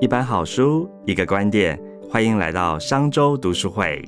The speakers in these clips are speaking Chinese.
一本好书，一个观点，欢迎来到商周读书会。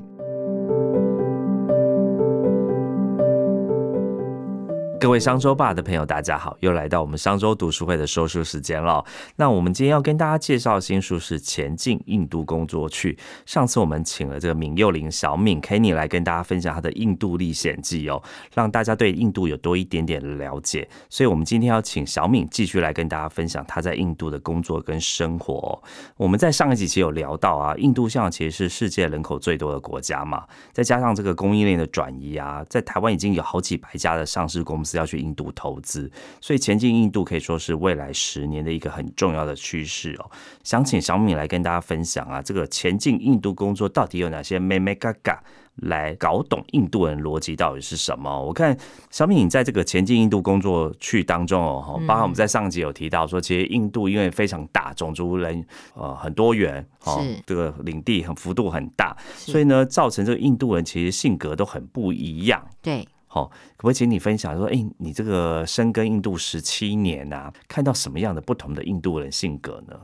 各位商周吧的朋友，大家好，又来到我们商周读书会的说书时间了。那我们今天要跟大家介绍的新书是《前进印度工作去》。上次我们请了这个闵幼玲小敏 Kenny 来跟大家分享他的印度历险记哦，让大家对印度有多一点点的了解。所以，我们今天要请小敏继续来跟大家分享他在印度的工作跟生活。我们在上一集其实有聊到啊，印度像其实是世界人口最多的国家嘛，再加上这个供应链的转移啊，在台湾已经有好几百家的上市公司。是要去印度投资，所以前进印度可以说是未来十年的一个很重要的趋势哦。想请小米来跟大家分享啊，这个前进印度工作到底有哪些咩咩嘎嘎，来搞懂印度人逻辑到底是什么？我看小米你在这个前进印度工作去当中哦，包括我们在上集有提到说，其实印度因为非常大，种族人呃很多元哦，这个领地很幅度很大，所以呢，造成这个印度人其实性格都很不一样。对。好，可不可以请你分享说，哎，你这个深耕印度十七年啊，看到什么样的不同的印度人性格呢？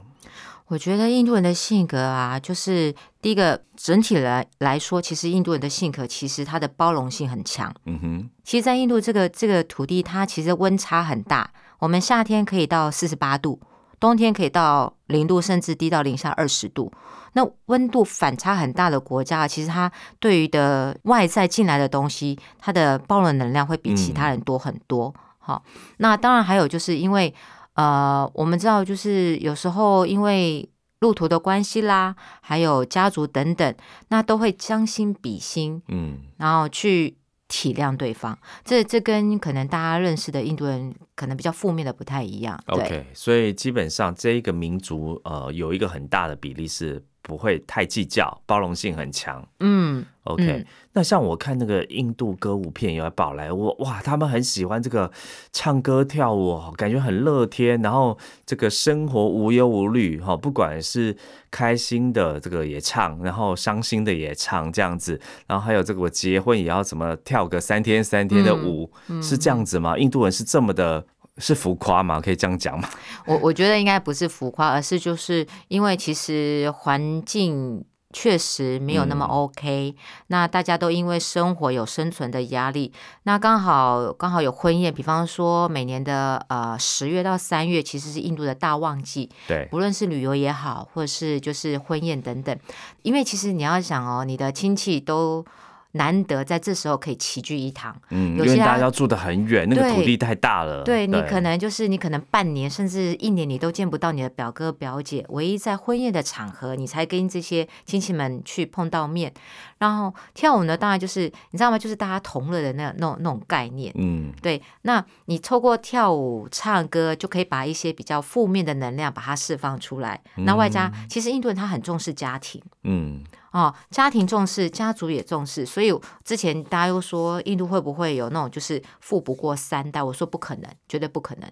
我觉得印度人的性格啊，就是第一个整体来来说，其实印度人的性格其实他的包容性很强。嗯哼，其实，在印度这个这个土地，它其实温差很大，我们夏天可以到四十八度。冬天可以到零度，甚至低到零下二十度。那温度反差很大的国家，其实它对于的外在进来的东西，它的包容能量会比其他人多很多。好，那当然还有就是因为呃，我们知道就是有时候因为路途的关系啦，还有家族等等，那都会将心比心，嗯，然后去。体谅对方，这这跟可能大家认识的印度人可能比较负面的不太一样。OK，所以基本上这一个民族呃有一个很大的比例是。不会太计较，包容性很强。嗯，OK。那像我看那个印度歌舞片，有宝莱坞，哇，他们很喜欢这个唱歌跳舞，感觉很乐天，然后这个生活无忧无虑哈，不管是开心的这个也唱，然后伤心的也唱这样子，然后还有这个我结婚也要怎么跳个三天三天的舞，是这样子吗？印度人是这么的。是浮夸吗？可以这样讲吗？我我觉得应该不是浮夸，而是就是因为其实环境确实没有那么 OK。那大家都因为生活有生存的压力，那刚好刚好有婚宴，比方说每年的呃十月到三月，其实是印度的大旺季。对，不论是旅游也好，或者是就是婚宴等等，因为其实你要想哦，你的亲戚都。难得在这时候可以齐聚一堂，嗯，因为大家要住的很远，那个土地太大了。对你可能就是你可能半年甚至一年你都见不到你的表哥表姐，唯一在婚宴的场合你才跟这些亲戚们去碰到面。然后跳舞呢，当然就是你知道吗？就是大家同乐的那那种那种概念。嗯，对。那你透过跳舞唱歌就可以把一些比较负面的能量把它释放出来。那外加其实印度人他很重视家庭。嗯。哦，家庭重视，家族也重视，所以之前大家又说印度会不会有那种就是富不过三代？我说不可能，绝对不可能，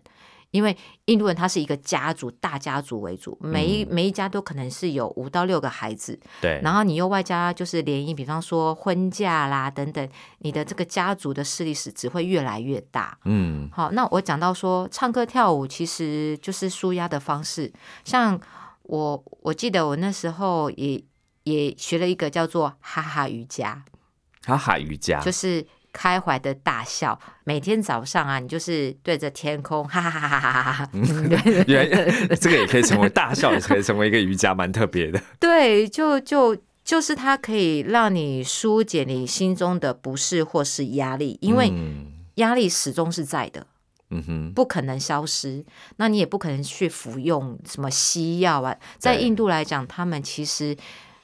因为印度人他是一个家族大家族为主，每一每一家都可能是有五到六个孩子，对，然后你又外加就是联姻，比方说婚嫁啦等等，你的这个家族的势力是只会越来越大。嗯，好，那我讲到说唱歌跳舞其实就是舒压的方式，像我我记得我那时候也。也学了一个叫做哈哈瑜伽，哈哈瑜伽就是开怀的大笑。每天早上啊，你就是对着天空，哈哈哈哈哈哈哈。原这个也可以成为大笑，也可以成为一个瑜伽，蛮特别的。对，就就就是它可以让你疏解你心中的不适或是压力，因为压力始终是在的，嗯哼，不可能消失。那你也不可能去服用什么西药啊。在印度来讲，他们其实。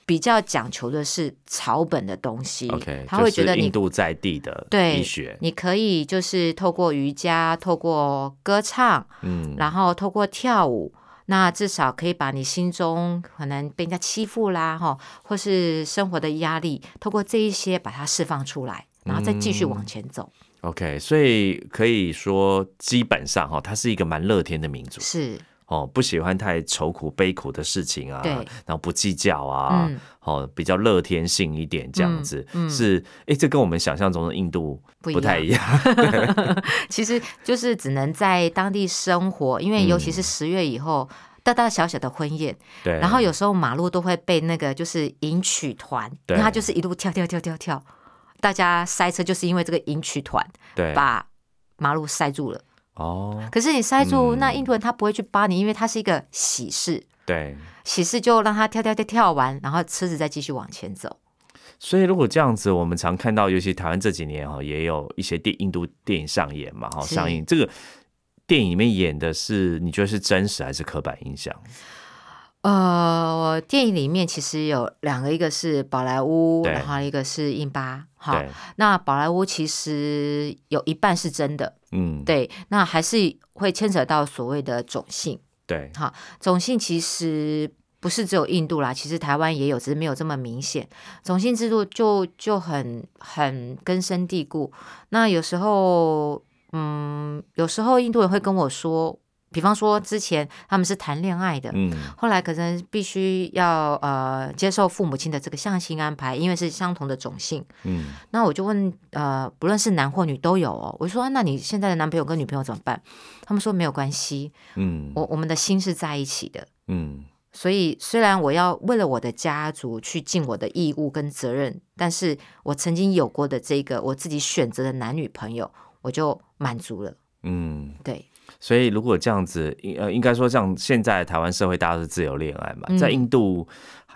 比较讲求的是草本的东西，OK，他会觉得印度在地的医学，你可以就是透过瑜伽、透过歌唱，嗯，然后透过跳舞，那至少可以把你心中可能被人家欺负啦，哈，或是生活的压力，透过这一些把它释放出来，然后再继续往前走。OK，所以可以说基本上哈，它是一个蛮乐天的民族，是。哦，不喜欢太愁苦悲苦的事情啊，然后不计较啊，哦，比较乐天性一点这样子，是，哎，这跟我们想象中的印度不太一样。其实就是只能在当地生活，因为尤其是十月以后，大大小小的婚宴，对，然后有时候马路都会被那个就是迎娶团，对那他就是一路跳跳跳跳跳，大家塞车就是因为这个迎娶团对把马路塞住了。哦，可是你塞住，嗯那印度人他不会去扒你，因为他是一个喜事，对。喜事就让他跳跳跳跳完，然后车子再继续往前走。所以如果这样子，我们常看到，尤其台湾这几年哈，也有一些电印度电影上演嘛，哈，上映这个电影里面演的是，你觉得是真实还是刻板印象？呃，我电影里面其实有两个，一个是宝莱坞，然后一个是印巴。好，那宝莱坞其实有一半是真的，嗯，对，那还是会牵扯到所谓的种姓。对，种姓其实不是只有印度啦，其实台湾也有，只是没有这么明显。种姓制度就就很很根深蒂固。那有时候，嗯，有时候印度人会跟我说，比方说之前他们是谈恋爱的，嗯，后来可能必须要呃接受父母亲的这个相亲安排，因为是相同的种姓。嗯，那我就问呃，不论是男或女都有哦。我就说、啊那你现在的男朋友跟女朋友怎么办？他们说没有关系，嗯，我我们的心是在一起的。嗯，所以虽然我要为了我的家族去尽我的义务跟责任，但是我曾经有过的这个我自己选择的男女朋友，我就满足了。嗯，对，所以如果这样子，应呃，应该说，像现在台湾社会大家都是自由恋爱嘛，嗯。在印度，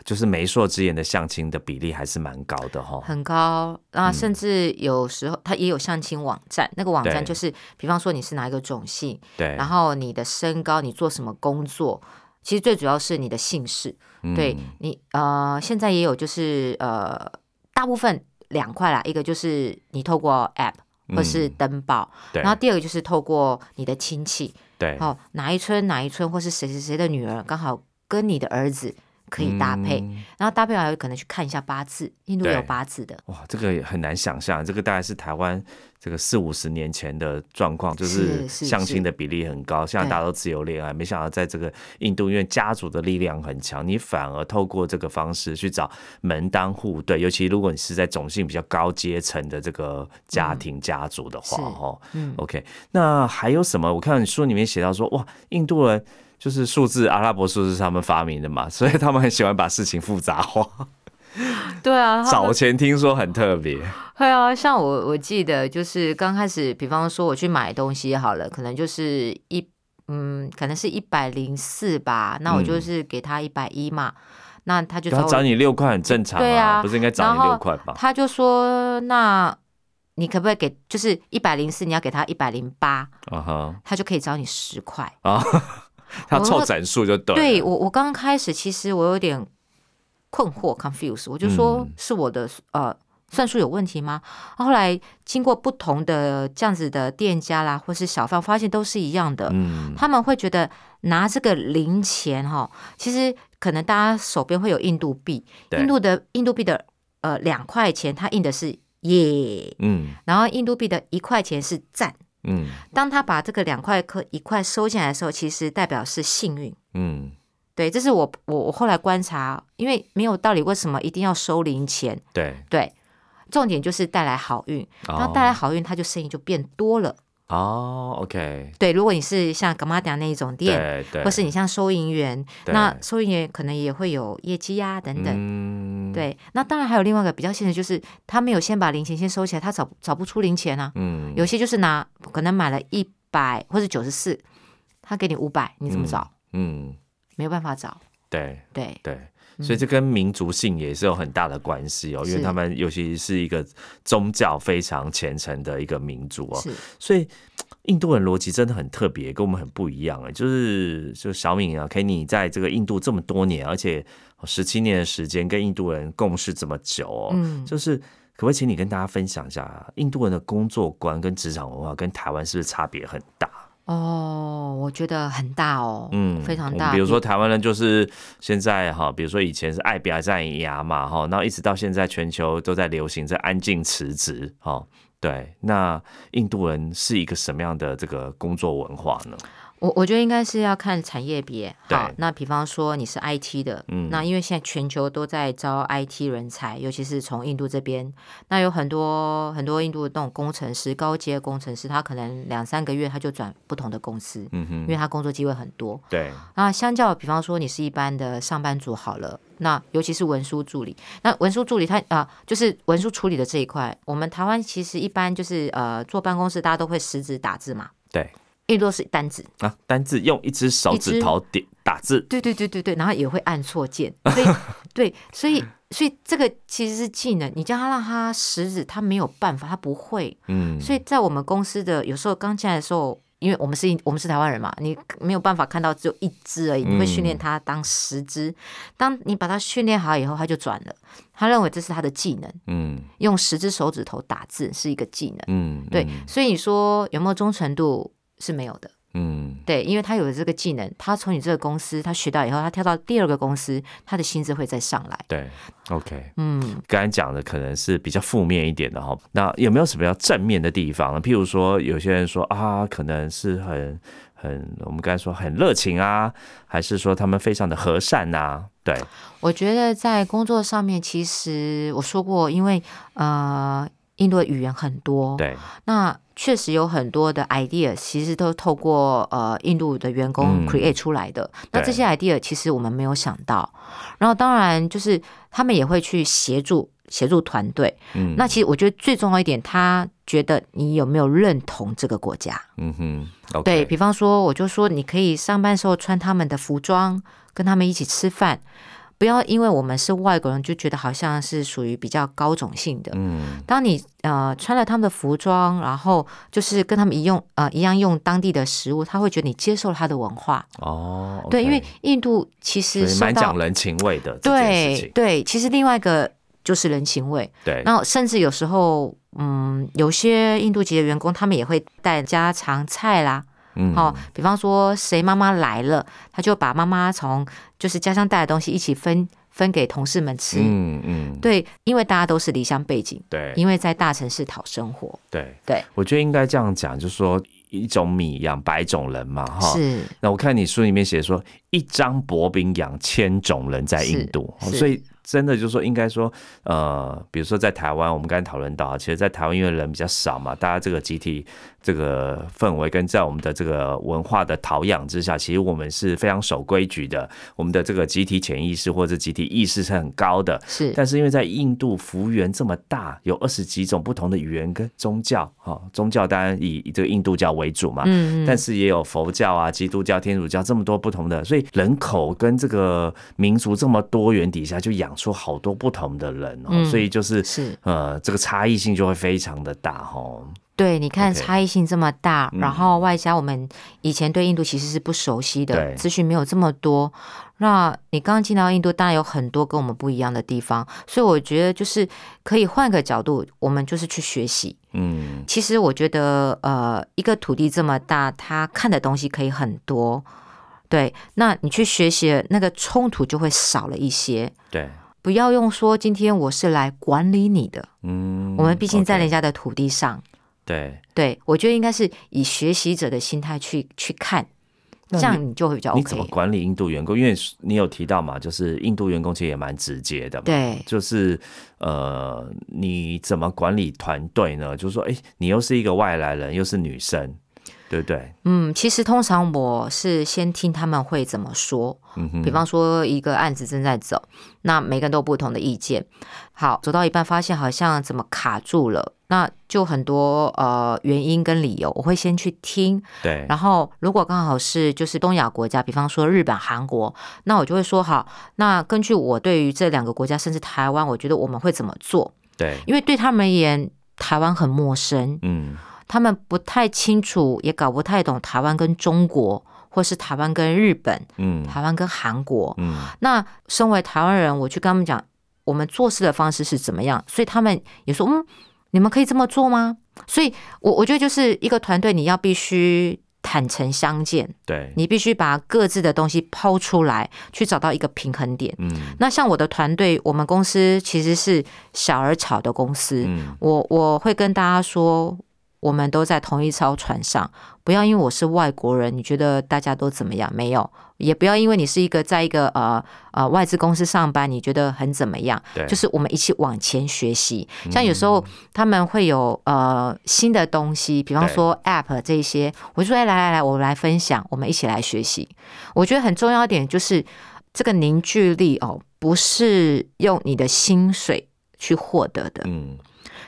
就是媒妁之言的相亲的比例还是蛮高的哈。很高啊，甚至有时候它也有相亲网站，那个网站就是，比方说你是哪一个种姓，对，然后你的身高，你做什么工作，其实最主要是你的姓氏。对嗯。你呃，现在也有就是呃，大部分两块啦，一个就是你透过 App 或是登报，嗯然后第二个就是透过你的亲戚，对，哦，哪一村哪一村或是谁谁谁的女儿刚好跟你的儿子可以搭配，嗯。然后搭配完有可能去看一下八字，印度对。有八字的，哇，这个也很难想象，这个大概是台湾这个四五十年前的状况，就是相亲的比例很高，现在大家都自由恋爱，没想到在这个印度，因为家族的力量很强，你反而透过这个方式去找门当户对，尤其如果你是在种姓比较高阶层的这个家庭家族的话，是哈、嗯。OK，那还有什么？我看你书里面写到说，哇，印度人。就是数字，阿拉伯数字是他们发明的嘛，所以他们很喜欢把事情复杂化。对啊，早前听说很特别，会啊，像我我记得就是刚开始，比方说我去买东西好了，可能就是一嗯，可能是一百零四吧，那我就是给他一百一嘛，那他就他找你六块很正常对啊不是应该找你六块吧？他就说那你可不可以给就是一百零四，你要给他一百零八，啊哈他就可以找你十块。啊，他凑整数就对了。对我我刚刚开始其实我有点困惑 confuse，我就说嗯是我的呃。算术有问题吗？后来经过不同的这样子的店家啦，或是小贩，发现都是一样的。嗯，他们会觉得拿这个零钱哈，其实可能大家手边会有印度币，印度的印度币的呃两块钱，它印的是耶，嗯然后印度币的一块钱是赞。嗯当他把这个两块颗一块收进来的时候，其实代表是幸运。嗯，对，这是我我我后来观察，因为没有道理，为什么一定要收零钱？对，对，重点就是带来好运，然后带来好运，他就生意就变多了。哦，OK，对，如果你是像格玛达那一种店，对对，或是你像收银员，那收银员可能也会有业绩呀、等等。嗯，对，那当然还有另外一个比较现实，就是他没有先把零钱先收起来，他找找不出零钱啊。嗯，有些就是拿可能买了一百或者九十四，他给你五百，你怎么找？嗯，没有办法找。对对，对。所以这跟民族性也是有很大的关系哦，因为他们尤其是一个宗教非常虔诚的一个民族哦，所以印度人逻辑真的很特别，跟我们很不一样哎。就是就小敏啊，Kenny 在这个印度这么多年，而且十七年的时间跟印度人共事这么久哦，嗯就是可不可以请你跟大家分享一下，印度人的工作观跟职场文化跟台湾是不是差别很大？哦，我觉得很大哦，嗯，非常大。比如说台湾人就是现在哈，比如说以前是爱表赞牙嘛哈，然后一直到现在全球都在流行这安静辞职哈。对，那印度人是一个什么样的这个工作文化呢？我我觉得应该是要看产业别。好，那比方说你是 IT 的，嗯，那因为现在全球都在招 IT 人才，尤其是从印度这边，那有很多很多印度的那种工程师、高阶工程师，他可能两三个月他就转不同的公司，嗯哼，因为他工作机会很多。对。那相较比方说你是一般的上班族好了，那尤其是文书助理，那文书助理他啊，就是文书处理的这一块，我们台湾其实一般就是呃坐办公室大家都会实指打字嘛，对。印度是单字。啊，单字用一只手指头点打字，对对对对对，然后也会按错键，所以对，所以所以这个其实是技能，你叫他让他食指，他没有办法，他不会，嗯，所以在我们公司的有时候刚进来的时候，因为我们是我们是台湾人嘛，你没有办法看到只有一只而已，你会训练他当十只，当你把他训练好以后，他就转了，他认为这是他的技能，嗯，用十只手指头打字是一个技能，嗯，对，所以你说有没有忠诚度？是没有的，嗯，对，因为他有了这个技能，他从你这个公司他学到以后，他跳到第二个公司，他的薪资会再上来。对，OK，嗯，刚才讲的可能是比较负面一点的哈，那有没有什么要正面的地方呢？譬如说，有些人说啊，可能是很很，我们刚才说很热情啊，还是说他们非常的和善呐？对，我觉得在工作上面，其实我说过，因为呃。印度的语言很多，对，那确实有很多的 idea，其实都透过呃印度的员工 create 出来的。那这些 idea 其实我们没有想到，然后当然就是他们也会去协助协助团队。嗯，那其实我觉得最重要一点，他觉得你有没有认同这个国家？嗯哼，对比方说，我就说你可以上班时候穿他们的服装，跟他们一起吃饭。不要因为我们是外国人就觉得好像是属于比较高种性的。嗯，当你呃穿了他们的服装，然后就是跟他们一用呃一样用当地的食物，他会觉得你接受了他的文化。哦，对，因为印度其实蛮讲人情味的。对对，其实另外一个就是人情味。对，然后甚至有时候，嗯，有些印度籍的员工他们也会带家常菜啦。嗯，好，比方说谁妈妈来了，他就把妈妈从就是家乡带的东西一起分分给同事们吃。嗯嗯，对，因为大家都是离乡背景，对，因为在大城市讨生活，对对，我觉得应该这样讲，就是说一种米养百种人嘛，哈。是。那我看你书里面写说，一张薄饼养千种人，在印度，所以。真的就是说，应该说，呃，比如说在台湾，我们刚才讨论到，其实，在台湾因为人比较少嘛，大家这个集体这个氛围跟在我们的这个文化的陶养之下，其实我们是非常守规矩的，我们的这个集体潜意识或者集体意识是很高的。是，但是因为在印度幅员这么大，有二十几种不同的语言跟宗教，哈，宗教当然以这个印度教为主嘛，嗯嗯，但是也有佛教啊、基督教、天主教这么多不同的，所以人口跟这个民族这么多元底下，就养。出好多不同的人哦，所以就是是呃，这个差异性就会非常的大哈。对，你看差异性这么大，然后外加我们以前对印度其实是不熟悉的，资讯没有这么多。那你刚进到印度，当然有很多跟我们不一样的地方，所以我觉得就是可以换个角度，我们就是去学习。嗯，其实我觉得呃，一个土地这么大，他看的东西可以很多。对，那你去学习，那个冲突就会少了一些。对。不要用说今天我是来管理你的，嗯，我们毕竟在人家的土地上，对，对我觉得应该是以学习者的心态去去看，这样你就会比较 OK。你怎么管理印度员工？因为你有提到嘛，就是印度员工其实也蛮直接的，对，就是呃，你怎么管理团队呢？就是说，哎，你又是一个外来人，又是女生。对不对？嗯，其实通常我是先听他们会怎么说。比方说一个案子正在走，那每个人都有不同的意见。好，走到一半发现好像怎么卡住了，那就很多呃原因跟理由，我会先去听。对。然后如果刚好是就是东亚国家，比方说日本、韩国，那我就会说好，那根据我对于这两个国家，甚至台湾，我觉得我们会怎么做？对。因为对他们而言，台湾很陌生。嗯。他们不太清楚，也搞不太懂台湾跟中国，或是台湾跟日本，嗯，台湾跟韩国，嗯。那身为台湾人，我去跟他们讲，我们做事的方式是怎么样，所以他们也说，嗯，你们可以这么做吗？所以，我我觉得就是一个团队，你要必须坦诚相见，对，你必须把各自的东西抛出来，去找到一个平衡点。嗯，那像我的团队，我们公司其实是小而巧的公司，嗯，我我会跟大家说。我们都在同一艘船上，不要因为我是外国人，你觉得大家都怎么样？没有，也不要因为你是一个在一个呃呃外资公司上班，你觉得很怎么样？对，就是我们一起往前学习。像有时候他们会有呃新的东西，比方说 App 这些，我就说哎来来来，我来分享，我们一起来学习。我觉得很重要一点就是这个凝聚力哦，不是用你的薪水去获得的。嗯。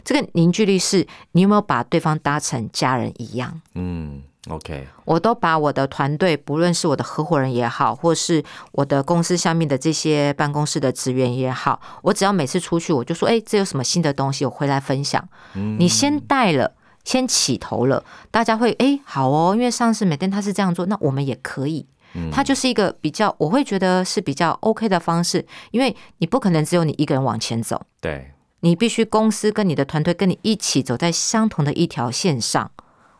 这个凝聚力是你有没有把对方当成家人一样？嗯，OK，我都把我的团队，不论是我的合伙人也好，或是我的公司下面的这些办公室的职员也好，我只要每次出去，我就说，哎，这有什么新的东西，我回来分享。你先带了，先起头了，大家会哎，好哦，因为上次每天他是这样做，那我们也可以。它就是一个比较，我会觉得是比较 OK 的方式，因为你不可能只有你一个人往前走。对。你必须公司跟你的团队跟你一起走在相同的一条线上，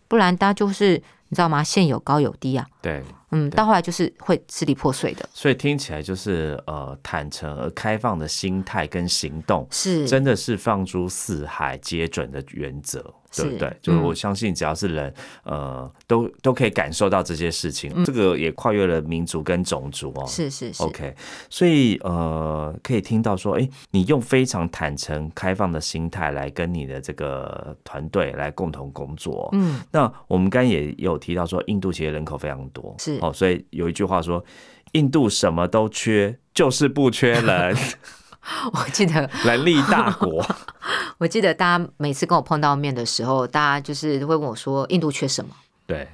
不然大家就是你知道吗？线有高有低啊。对，嗯，到后来就是会支离破碎的。所以听起来就是呃，坦诚而开放的心态跟行动，是真的是放诸四海皆准的原则。对不对？就是我相信，只要是人，呃，都都可以感受到这些事情。这个也跨越了民族跟种族哦。是是是。OK，所以呃，可以听到说，哎，你用非常坦诚、开放的心态来跟你的这个团队来共同工作。嗯。那我们刚也有提到说，印度其实人口非常多。是。哦，所以有一句话说，印度什么都缺，就是不缺人。我记得人力大国。我记得大家每次跟我碰到面的时候，大家就是会问我说：“印度缺什么？”对，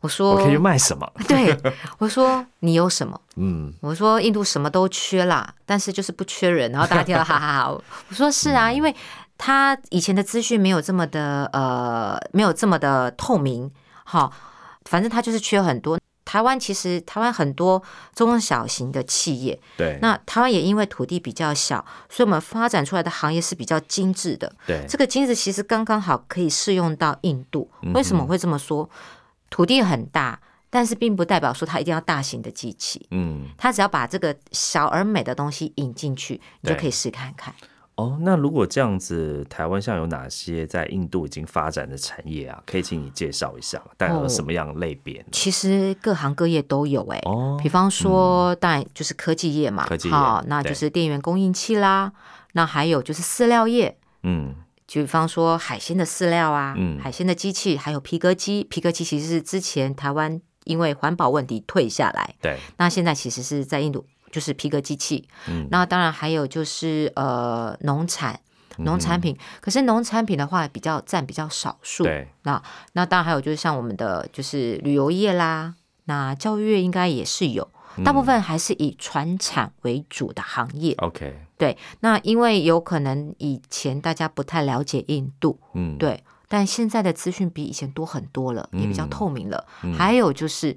我说：“我可以卖什么？”对，我说：“你有什么？”嗯，我说：“印度什么都缺啦，但是就是不缺人。”然后大家听到哈哈哈。我说：“是啊，因为他以前的资讯没有这么的呃，没有这么的透明。好，反正他就是缺很多。”台湾其实台湾很多中小型的企业，对，那台湾也因为土地比较小，所以我们发展出来的行业是比较精致的。对，这个精致其实刚刚好可以适用到印度。为什么会这么说？土地很大，但是并不代表说它一定要大型的机器。嗯，它只要把这个小而美的东西引进去，你就可以试看看。哦，那如果这样子，台湾像有哪些在印度已经发展的产业啊？可以请你介绍一下，大概有什么样类别？其实各行各业都有哎。哦，比方说，当然就是科技业嘛，科技好，那就是电源供应器啦。那还有就是饲料业，嗯，就比方说海鲜的饲料啊，嗯，海鲜的机器，还有皮革机。皮革机其实是之前台湾因为环保问题退下来，对，那现在其实是在印度。就是皮革机器，嗯，那当然还有就是呃农产农产品，可是农产品的话比较占比较少数，对，那那当然还有就是像我们的就是旅游业啦，那教育业应该也是有，大部分还是以船产为主的行业，OK，对，那因为有可能以前大家不太了解印度，嗯，对，但现在的资讯比以前多很多了，也比较透明了，还有就是。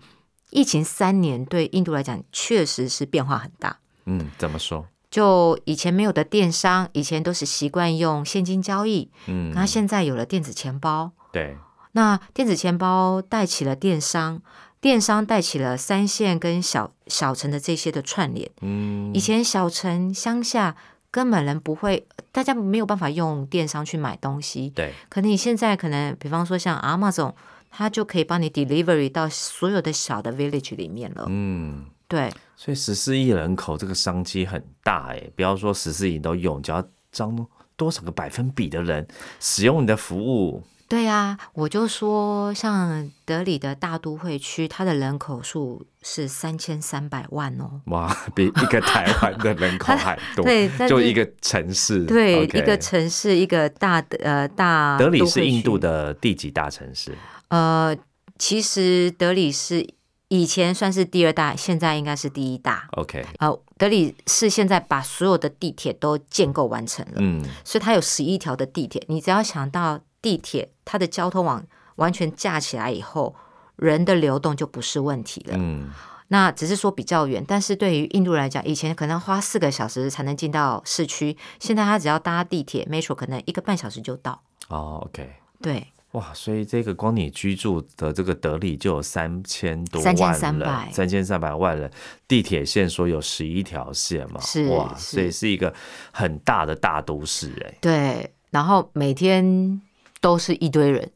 疫情三年对印度来讲确实是变化很大。嗯，怎么说？就以前没有的电商，以前都是习惯用现金交易。嗯，那现在有了电子钱包。对。那电子钱包带起了电商，电商带起了三线跟小小城的这些的串联。嗯。以前小城乡下根本人不会，大家没有办法用电商去买东西。对。可能你现在可能，比方说像阿玛总。它就可以帮你 delivery 到所有的小的 village 里面了。嗯，对。所以十四亿人口这个商机很大哎，不要说十四亿都用，只要张多少个百分比的人使用你的服务。对呀，我就说像德里的大都会区，它的人口数是三千三百万哦。哇，比一个台湾的人口 还多。对，就一个城市。对，一个城市，一个大的呃大。德里是印度的第几大城市？呃，其实德里是以前算是第二大，现在应该是第一大。OK，呃，德里是现在把所有的地铁都建构完成了，嗯，所以它有十一条的地铁。你只要想到地铁，它的交通网完全架起来以后，人的流动就不是问题了。嗯，那只是说比较远，但是对于印度来讲，以前可能花四个小时才能进到市区，现在他只要搭地铁 metro，可能一个半小时就到。哦，OK，对。哇，所以这个光你居住的这个德里就有三千多万人，三千三百万人，地铁线说有十一条线嘛，是哇，所以是一个很大的大都市哎。对，然后每天都是一堆人，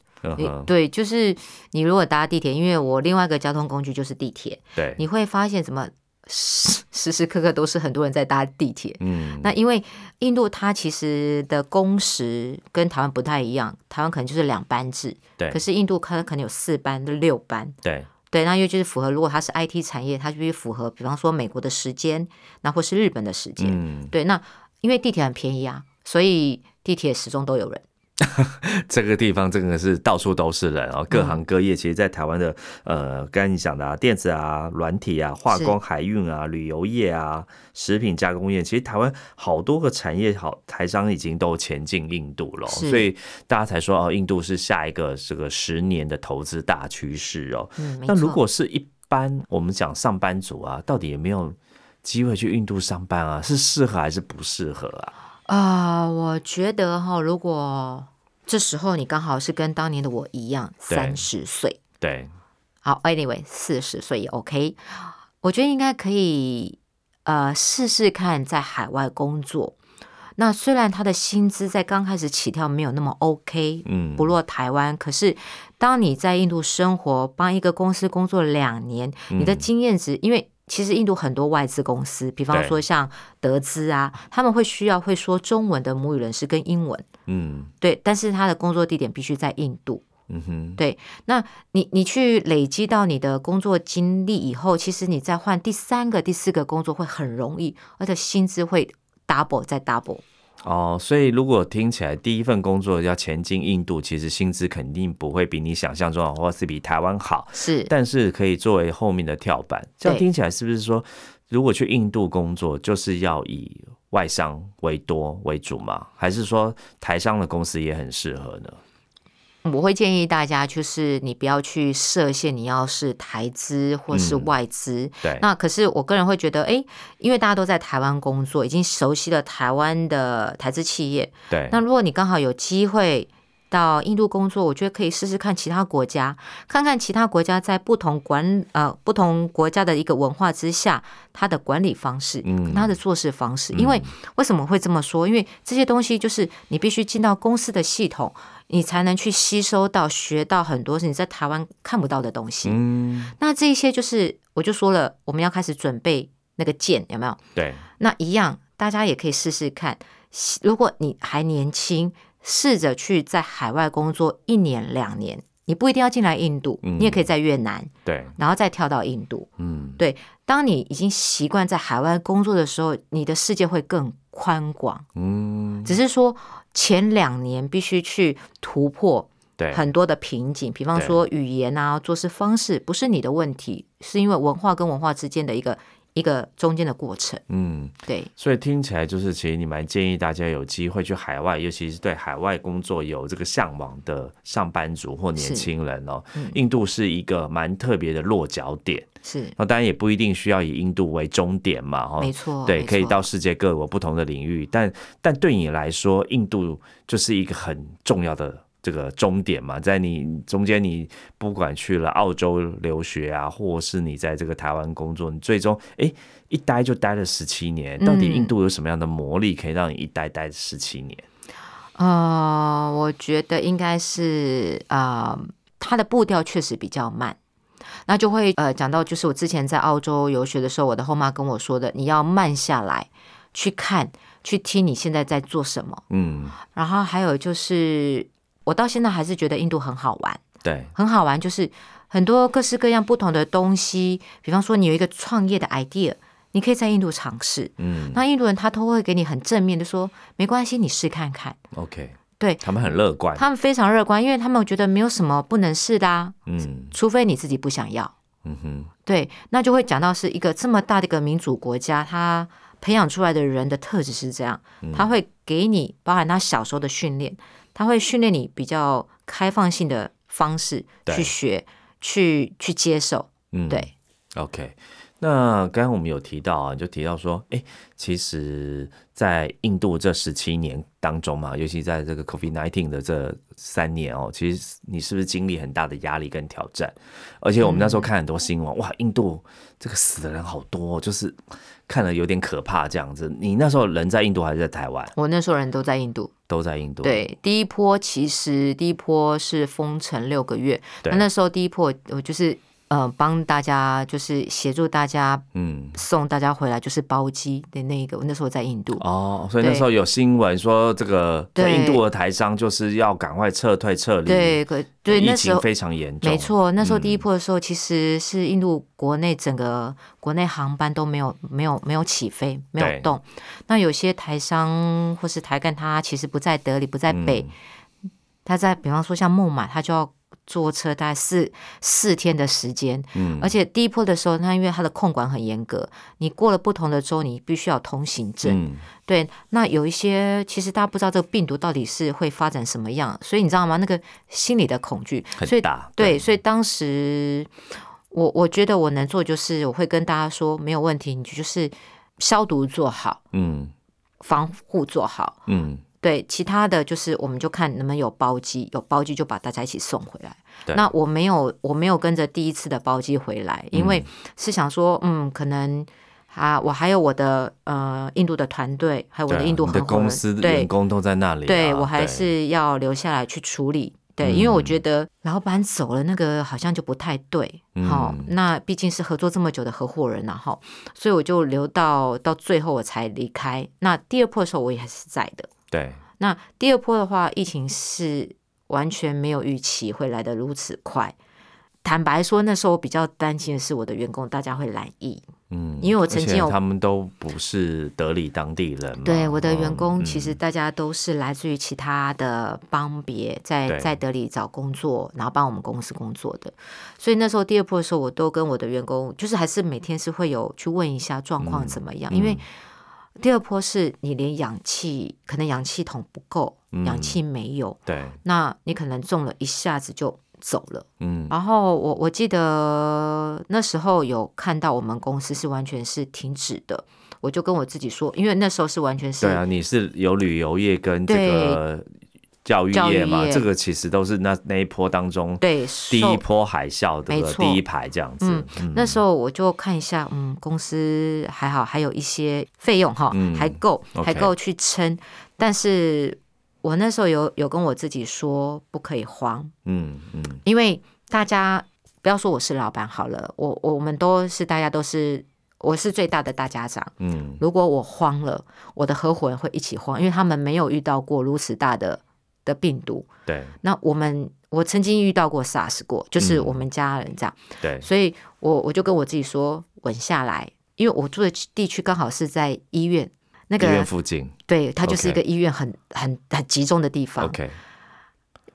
对，就是你如果搭地铁，因为我另外一个交通工具就是地铁，对，你会发现什么时时时刻刻都是很多人在搭地铁。嗯，那因为印度它其实的工时跟台湾不太一样，台湾可能就是两班制，对，可是印度它可能有四班、六班，对。对，那因为就是符合，如果它是 IT 产业，它就必须符合，比方说美国的时间，那或是日本的时间。嗯，对，那因为地铁很便宜啊，所以地铁始终都有人。这个地方真的是到处都是人哦，各行各业。其实，在台湾的呃，刚才你讲的啊，电子啊、软体啊、化工、海运啊、旅游业啊、食品加工业，其实台湾好多个产业，好台商已经都前进印度了，所以大家才说哦，印度是下一个这个十年的投资大趋势哦。嗯，那如果是一般我们讲上班族啊，到底有没有机会去印度上班啊？是适合还是不适合啊？啊，我觉得哈，如果这时候你刚好是跟当年的我一样三十岁，对，好，anyway，四十岁也 OK，我觉得应该可以，呃，试试看在海外工作。那虽然他的薪资在刚开始起跳没有那么 OK，嗯，不落台湾，可是当你在印度生活，帮一个公司工作两年，你的经验值，因为。其实印度很多外资公司，比方说像德资啊，他们会需要会说中文的母语人士跟英文，嗯，对，但是他的工作地点必须在印度，嗯哼，对，那你你去累积到你的工作经历以后，其实你再换第三个、第四个工作会很容易，而且薪资会 double 再 double。哦，所以如果听起来第一份工作要前进印度，其实薪资肯定不会比你想象中，或是比台湾好。是，但是可以作为后面的跳板。这样听起来是不是说，如果去印度工作，就是要以外商为多为主嘛？还是说台商的公司也很适合呢？我会建议大家，就是你不要去设限，你要是台资或是外资。对。那可是我个人会觉得，哎，因为大家都在台湾工作，已经熟悉了台湾的台资企业。对。那如果你刚好有机会到印度工作，我觉得可以试试看其他国家，看看其他国家在不同管呃不同国家的一个文化之下，它的管理方式，嗯，它的做事方式。因为为什么会这么说？因为这些东西就是你必须进到公司的系统。你才能去吸收到、学到很多是你在台湾看不到的东西。嗯，那这些就是，我就说了，我们要开始准备那个剑，有没有？对，那一样，大家也可以试试看。如果你还年轻，试着去在海外工作一年、两年。你不一定要进来印度，你也可以在越南，对，然后再跳到印度。嗯，对。当你已经习惯在海外工作的时候，你的世界会更宽广。嗯，只是说前两年必须去突破很多的瓶颈，比方说语言啊、做事方式，不是你的问题，是因为文化跟文化之间的一个。一个中间的过程，嗯，对，所以听起来就是，其实你蛮建议大家有机会去海外，尤其是对海外工作有这个向往的上班族或年轻人哦。印度是一个蛮特别的落脚点，是。那当然也不一定需要以印度为终点嘛，哈，没错，对，可以到世界各国不同的领域，但但对你来说，印度就是一个很重要的。这个终点嘛，在你中间，你不管去了澳洲留学啊，或是你在这个台湾工作，你最终哎一待就待了十七年。到底印度有什么样的魔力，可以让你一待待十七年？啊，我觉得应该是啊，它的步调确实比较慢。那就会呃讲到，就是我之前在澳洲游学的时候，我的后妈跟我说的，你要慢下来去看，去听你现在在做什么。嗯，然后还有就是。我到现在还是觉得印度很好玩，对，很好玩，就是很多各式各样不同的东西。比方说，你有一个创业的 idea，你可以在印度尝试。嗯，那印度人他都会给你很正面的说，没关系，你试看看。OK，对他们很乐观，他们非常乐观，因为他们觉得没有什么不能试的啊。嗯，除非你自己不想要。嗯哼，对，那就会讲到是一个这么大的一个民主国家，他培养出来的人的特质是这样，他会给你包含他小时候的训练。他会训练你比较开放性的方式去学，去去接受，嗯，对。OK，那刚刚我们有提到啊，就提到说，哎，其实，在印度这十七年当中嘛，尤其在这个 COVID-19 的这三年哦，其实你是不是经历很大的压力跟挑战？而且我们那时候看很多新闻，哇，印度这个死的人好多，就是看了有点可怕这样子。你那时候人在印度还是在台湾？我那时候人都在印度，都在印度。对，第一波其实第一波是封城六个月，那那时候第一波我就是。呃，帮大家就是协助大家，嗯，送大家回来就是包机的那个。那时候在印度哦，所以那时候有新闻说，这个在印度的台商就是要赶快撤退撤离。对，可对，疫情非常严重。没错，那时候第一波的时候，其实是印度国内整个国内航班都没有没有没有起飞，没有动。那有些台商或是台干，他其实不在德里，不在北，他在比方说像孟买，他就要。坐车大概四四天的时间，嗯，而且第一波的时候，它因为它的控管很严格，你过了不同的州，你必须要通行证，对。那有一些其实大家不知道这个病毒到底是会发展什么样，所以你知道吗？那个心理的恐惧很大，对。所以当时我我觉得我能做就是我会跟大家说没有问题，你就是消毒做好，嗯，防护做好，嗯。对，其他的就是我们就看能不能有包机，有包机就把大家一起送回来。那我没有，我没有跟着第一次的包机回来，因为是想说，嗯，可能啊，我还有我的呃印度的团队，还有我的印度合伙人，员工都在那里，对我还是要留下来去处理。对，因为我觉得老板走了，那个好像就不太对。好，那毕竟是合作这么久的合伙人，然后，所以我就留到到最后我才离开。那第二波的时候，我也还是在的。对，那第二波的话，疫情是完全没有预期会来的如此快。坦白说，那时候我比较担心的是我的员工，大家会来意。嗯，因为我曾经有他们都不是德里当地人。对，我的员工其实大家都是来自于其他的邦别，在在德里找工作，然后帮我们公司工作的。所以那时候第二波的时候，我都跟我的员工，就是还是每天是会有去问一下状况怎么样，因为。第二波是你连氧气可能氧气筒不够，氧气没有，对，那你可能中了一下子就走了。嗯，然后我我记得那时候有看到我们公司是完全是停止的，我就跟我自己说，因为那时候是完全是对啊，你是有旅游业跟这个。教育业嘛，这个其实都是那那一波当中对第一波海啸的第一排这样子。嗯，那时候我就看一下，嗯，公司还好，还有一些费用哈，还够，还够去撑。但是我那时候有有跟我自己说，不可以慌。嗯嗯，因为大家不要说我是老板好了，我我们都是大家都是，我是最大的大家长。嗯，如果我慌了，我的合伙人会一起慌，因为他们没有遇到过如此大的。的病毒，对，那我们我曾经遇到过 SARS 过，就是我们家人这样，对，所以我我就跟我自己说稳下来，因为我住的地区刚好是在医院那个医院附近，对，它就是一个医院很很很集中的地方，OK，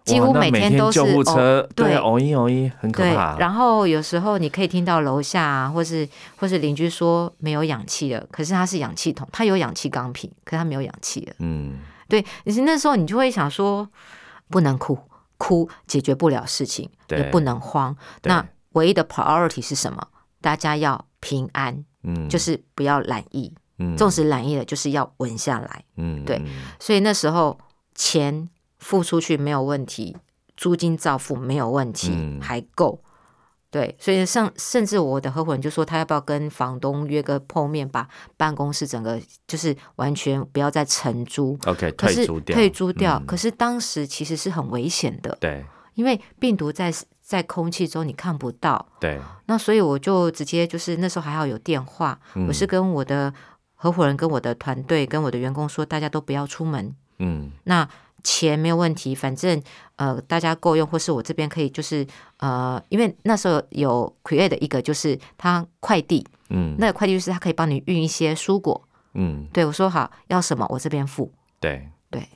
几乎每天都是救护车，对，哦一哦一，很可怕。然后有时候你可以听到楼下啊或是或是邻居说没有氧气了，可是它是氧气筒，它有氧气钢瓶，可是它没有氧气了，嗯。对，你是那时候你就会想说，不能哭，哭解决不了事情，也不能慌。那唯一的 priority 是什么？大家要平安，嗯，就是不要懒意，嗯，纵使懒意了，就是要稳下来，嗯，对。所以那时候钱付出去没有问题，租金照付没有问题，还够。对，所以上甚至我的合伙人就说，他要不要跟房东约个碰面，把办公室整个就是完全不要再承租，OK，退租掉，退租掉。可是当时其实是很危险的，对，因为病毒在在空气中你看不到，对。那所以我就直接就是那时候还好有电话，我是跟我的合伙人、跟我的团队、跟我的员工说，大家都不要出门，嗯，那。钱没有问题，反正呃大家够用，或是我这边可以就是呃，因为那时候有 create 的一个就是他快递，嗯，那个快递就是他可以帮你运一些蔬果，嗯，对我说好要什么我这边付，对。对，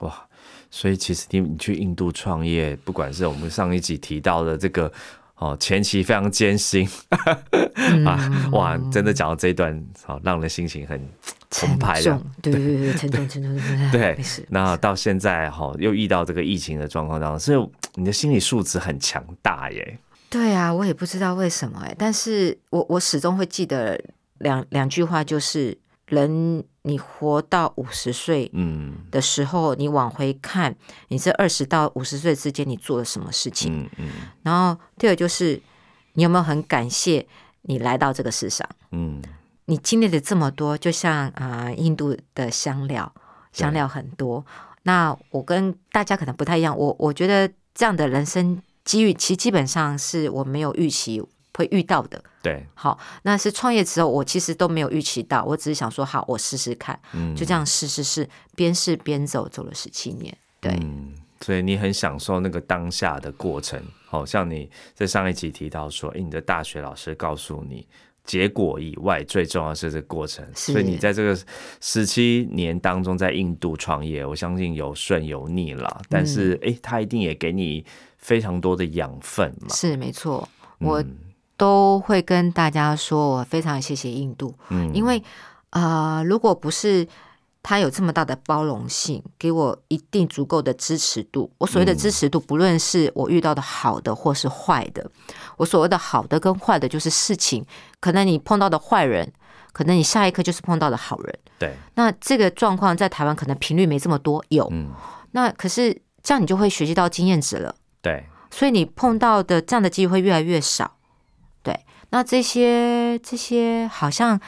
哇，所以其实你你去印度创业，不管是我们上一集提到的这个。哦，前期非常艰辛 啊！哇，真的讲到这一段，好让人心情很澎湃的。对对对对，沉重沉重沉重。对，那到现在哈，又遇到这个疫情的状况当中，所以你的心理素质很强大耶。对啊，我也不知道为什么哎，但是我我始终会记得两两句话，就是人你活到五十岁嗯的时候，你往回看，你这二十到五十岁之间你做了什么事情？嗯嗯。然后第二就是你有没有很感谢你来到这个世上？嗯，你经历了这么多，就像啊印度的香料，香料很多。那我跟大家可能不太一样，我我觉得这样的人生。机遇其实基本上是我没有预期会遇到的。对，好，那是创业之后，我其实都没有预期到，我只是想说，好，我试试看，嗯，就这样试试试，边试边走，走了十七年。对，嗯，所以你很享受那个当下的过程。好像你在上一集提到说，哎，你的大学老师告诉你，结果以外，最重要是这个过程。所以你在这个十七年当中，在印度创业，我相信有顺有逆了，但是，哎，他一定也给你。非常多的养分嘛，是没错，我都会跟大家说，我非常谢谢印度，嗯，因为呃，如果不是他有这么大的包容性，给我一定足够的支持度，我所谓的支持度，不论是我遇到的好的或是坏的，我所谓的好的跟坏的，就是事情，可能你碰到的坏人，可能你下一刻就是碰到的好人，对，那这个状况在台湾可能频率没这么多，有，嗯，那可是这样你就会学习到经验值了。对，所以你碰到的这样的机会越来越少。对，那这些这些好像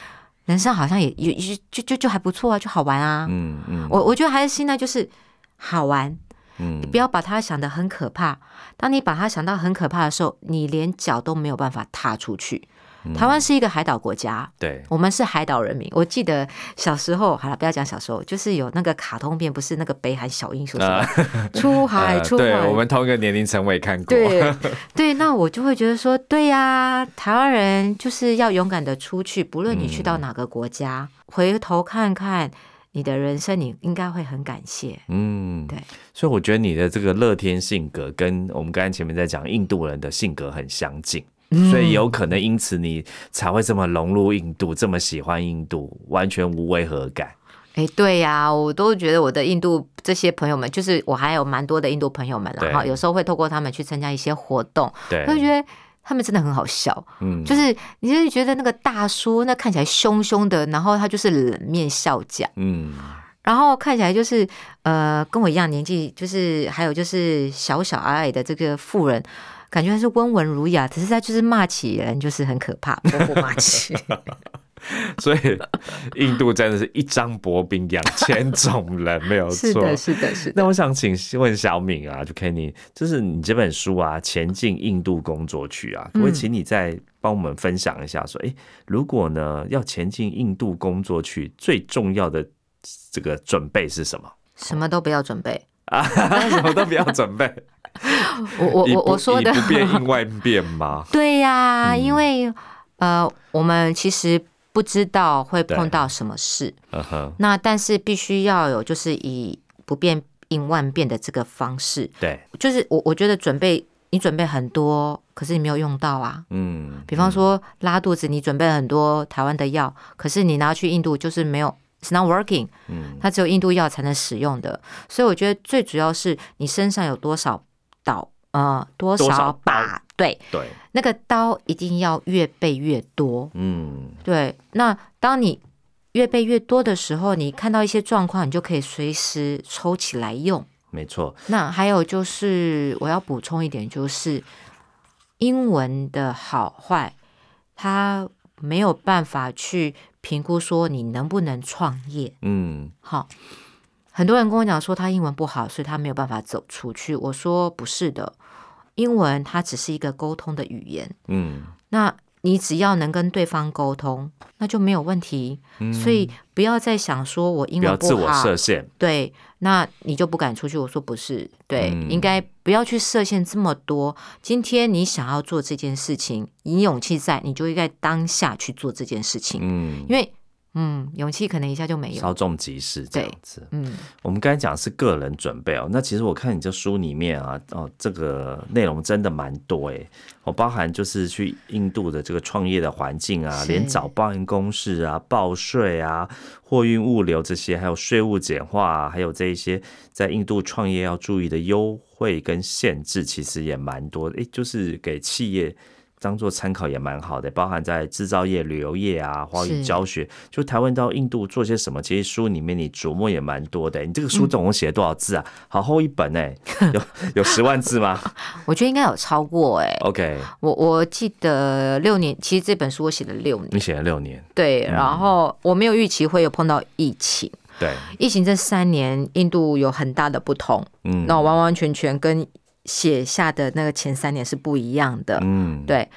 人生好像也也就就就还不错啊，就好玩啊。嗯嗯，我我觉得还是现在就是好玩。嗯，你不要把它想的很可怕。当你把它想到很可怕的时候，你连脚都没有办法踏出去。台湾是一个海岛国家，对，我们是海岛人民。我记得小时候，好了，不要讲小时候，就是有那个卡通片，不是那个北海小英雄什么 出海，出海。对，我们同一个年龄层我也看过。对对，那我就会觉得说，对呀，台湾人就是要勇敢的出去，不论你去到哪个国家，回头看看你的人生，你应该会很感谢。嗯，对。所以我觉得你的这个乐天性格，跟我们刚才前面在讲印度人的性格很相近。所以有可能因此你才会这么融入印度，这么喜欢印度，完全无违和感。哎，对呀，我都觉得我的印度这些朋友们，就是我还有蛮多的印度朋友们了哈。有时候会透过他们去参加一些活动，对，会觉得他们真的很好笑。嗯，就是你就是觉得那个大叔那看起来凶凶的，然后他就是冷面笑匠，嗯，然后看起来就是呃跟我一样年纪，就是还有就是小小矮矮的这个富人。感觉还是温文儒雅，只是他就是骂起人就是很可怕，泼妇骂起。所以印度真的是一张薄饼养千种人，没有 错。是的，是的，是的。那我想请问小敏啊，就 Kenny，就是你这本书啊，《前进印度工作区》啊，可不可以请你再帮我们分享一下？说，哎，如果呢要前进印度工作区，最重要的这个准备是什么？什么都不要准备啊，什么都不要准备。我我我我说的不变应万变吗？对呀，因为呃，我们其实不知道会碰到什么事，那但是必须要有就是以不变应万变的这个方式。对，就是我我觉得准备你准备很多，可是你没有用到啊。嗯，比方说拉肚子，你准备很多台湾的药，可是你拿去印度就是没有，it's not working。嗯，它只有印度药才能使用的，所以我觉得最主要是你身上有多少。刀呃，多少把？对对，那个刀一定要越背越多。嗯，对。那当你越背越多的时候，你看到一些状况，你就可以随时抽起来用。没错。那还有就是，我要补充一点，就是英文的好坏，它没有办法去评估说你能不能创业。嗯，好。很多人跟我讲说他英文不好，所以他没有办法走出去。我说不是的，英文它只是一个沟通的语言。嗯，那你只要能跟对方沟通，那就没有问题。所以不要再想说我英文不好，自我设限。对，那你就不敢出去。我说不是，对，应该不要去设限这么多。今天你想要做这件事情，你勇气在，你就应该当下去做这件事情。嗯，因为。嗯，勇气可能一下就没有，稍纵即逝这样子。嗯，我们刚才讲是个人准备哦，那其实我看你这书里面啊，哦，这个内容真的蛮多哎，我包含就是去印度的这个创业的环境啊，连找报案公式啊、报税啊、货运物流这些，还有税务简化，啊还有这一些在印度创业要注意的优惠跟限制，其实也蛮多的。哎，就是给企业。当做参考也蛮好的，包含在制造业、旅游业啊、华语教学，就台湾到印度做些什么，其实书里面你琢磨也蛮多的。你这个书总共写了多少字啊？好厚一本哎，有有十万字吗？我觉得应该有超过哎。OK，我我记得六年，其实这本书我写了六年。你写了六年？对，然后我没有预期会有碰到疫情。对，疫情这三年，印度有很大的不同。嗯，那完完全全跟。写下的那个前三年是不一样的，嗯，对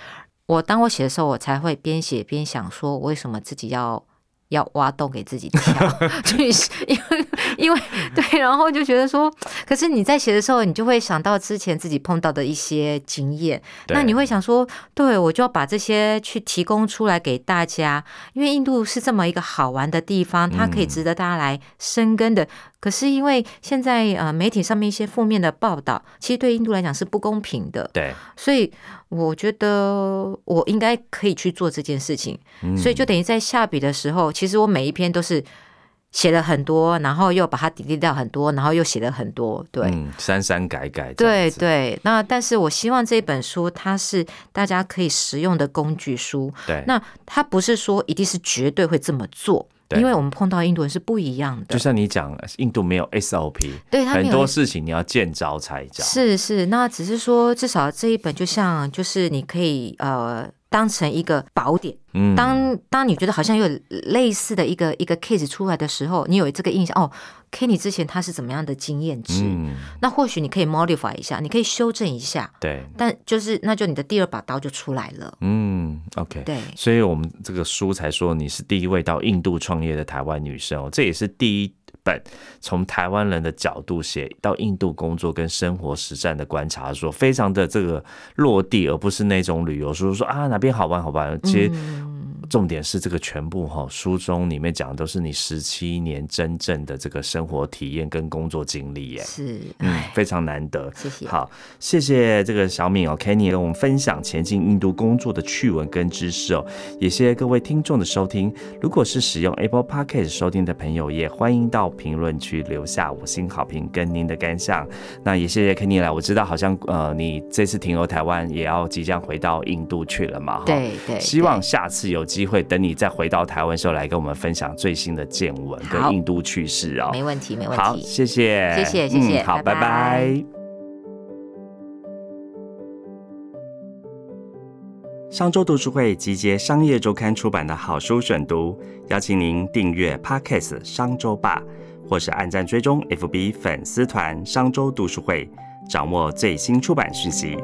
我当我写的时候，我才会边写边想说，为什么自己要。要挖洞给自己跳，就是 因为因为对，然后就觉得说，可是你在写的时候，你就会想到之前自己碰到的一些经验，那你会想说，对我就要把这些去提供出来给大家，因为印度是这么一个好玩的地方，它可以值得大家来深耕的。可是因为现在呃媒体上面一些负面的报道，其实对印度来讲是不公平的，对，所以。我觉得我应该可以去做这件事情，嗯所以就等于在下笔的时候，其实我每一篇都是写了很多，然后又把它抵 e 掉很多，然后又写了很多，对，删删改改，对对。那但是我希望这本书它是大家可以实用的工具书，对。那它不是说一定是绝对会这么做。因为我们碰到印度人是不一样的，就像你讲，印度没有 SOP，对很多事情你要见招拆招。是是，那只是说，至少这一本就像，就是你可以呃。当成一个宝典，当当你觉得好像有类似的一个一个 case 出来的时候，你有这个印象哦，Kenny 之前他是怎么样的经验值？那或许你可以 modify 一下，你可以修正一下。对，但就是那就你的第二把刀就出来了。嗯，OK，对，所以我们这个书才说你是第一位到印度创业的台湾女生哦，这也是第一。本从台湾人的角度写到印度工作跟生活实战的观察，说非常的这个落地，而不是那种旅游书说啊哪边好玩好玩，其实。重点是这个全部哈，书中里面讲的都是你十七年真正的这个生活体验跟工作经历耶，是，嗯，非常难得。谢谢。好，谢谢这个小敏哦，Kenny 跟我们分享前进印度工作的趣闻跟知识哦，也谢谢各位听众的收听。如果是使用 Apple Podcast 收听的朋友，也欢迎到评论区留下五星好评跟您的感想。那也谢谢 Kenny 来，我知道好像呃，你这次停留台湾，也要即将回到印度去了嘛？对对。希望下次有机。机会等你再回到台湾时候来跟我们分享最新的见闻跟印度趣事哦，没问题，没问题。好，谢谢，谢谢，谢谢，好，拜拜。商周读书会集结商业周刊出版的好书选读，邀请您订阅 Podcast 商周吧，或是按赞追踪 FB 粉丝团商周读书会，掌握最新出版讯息。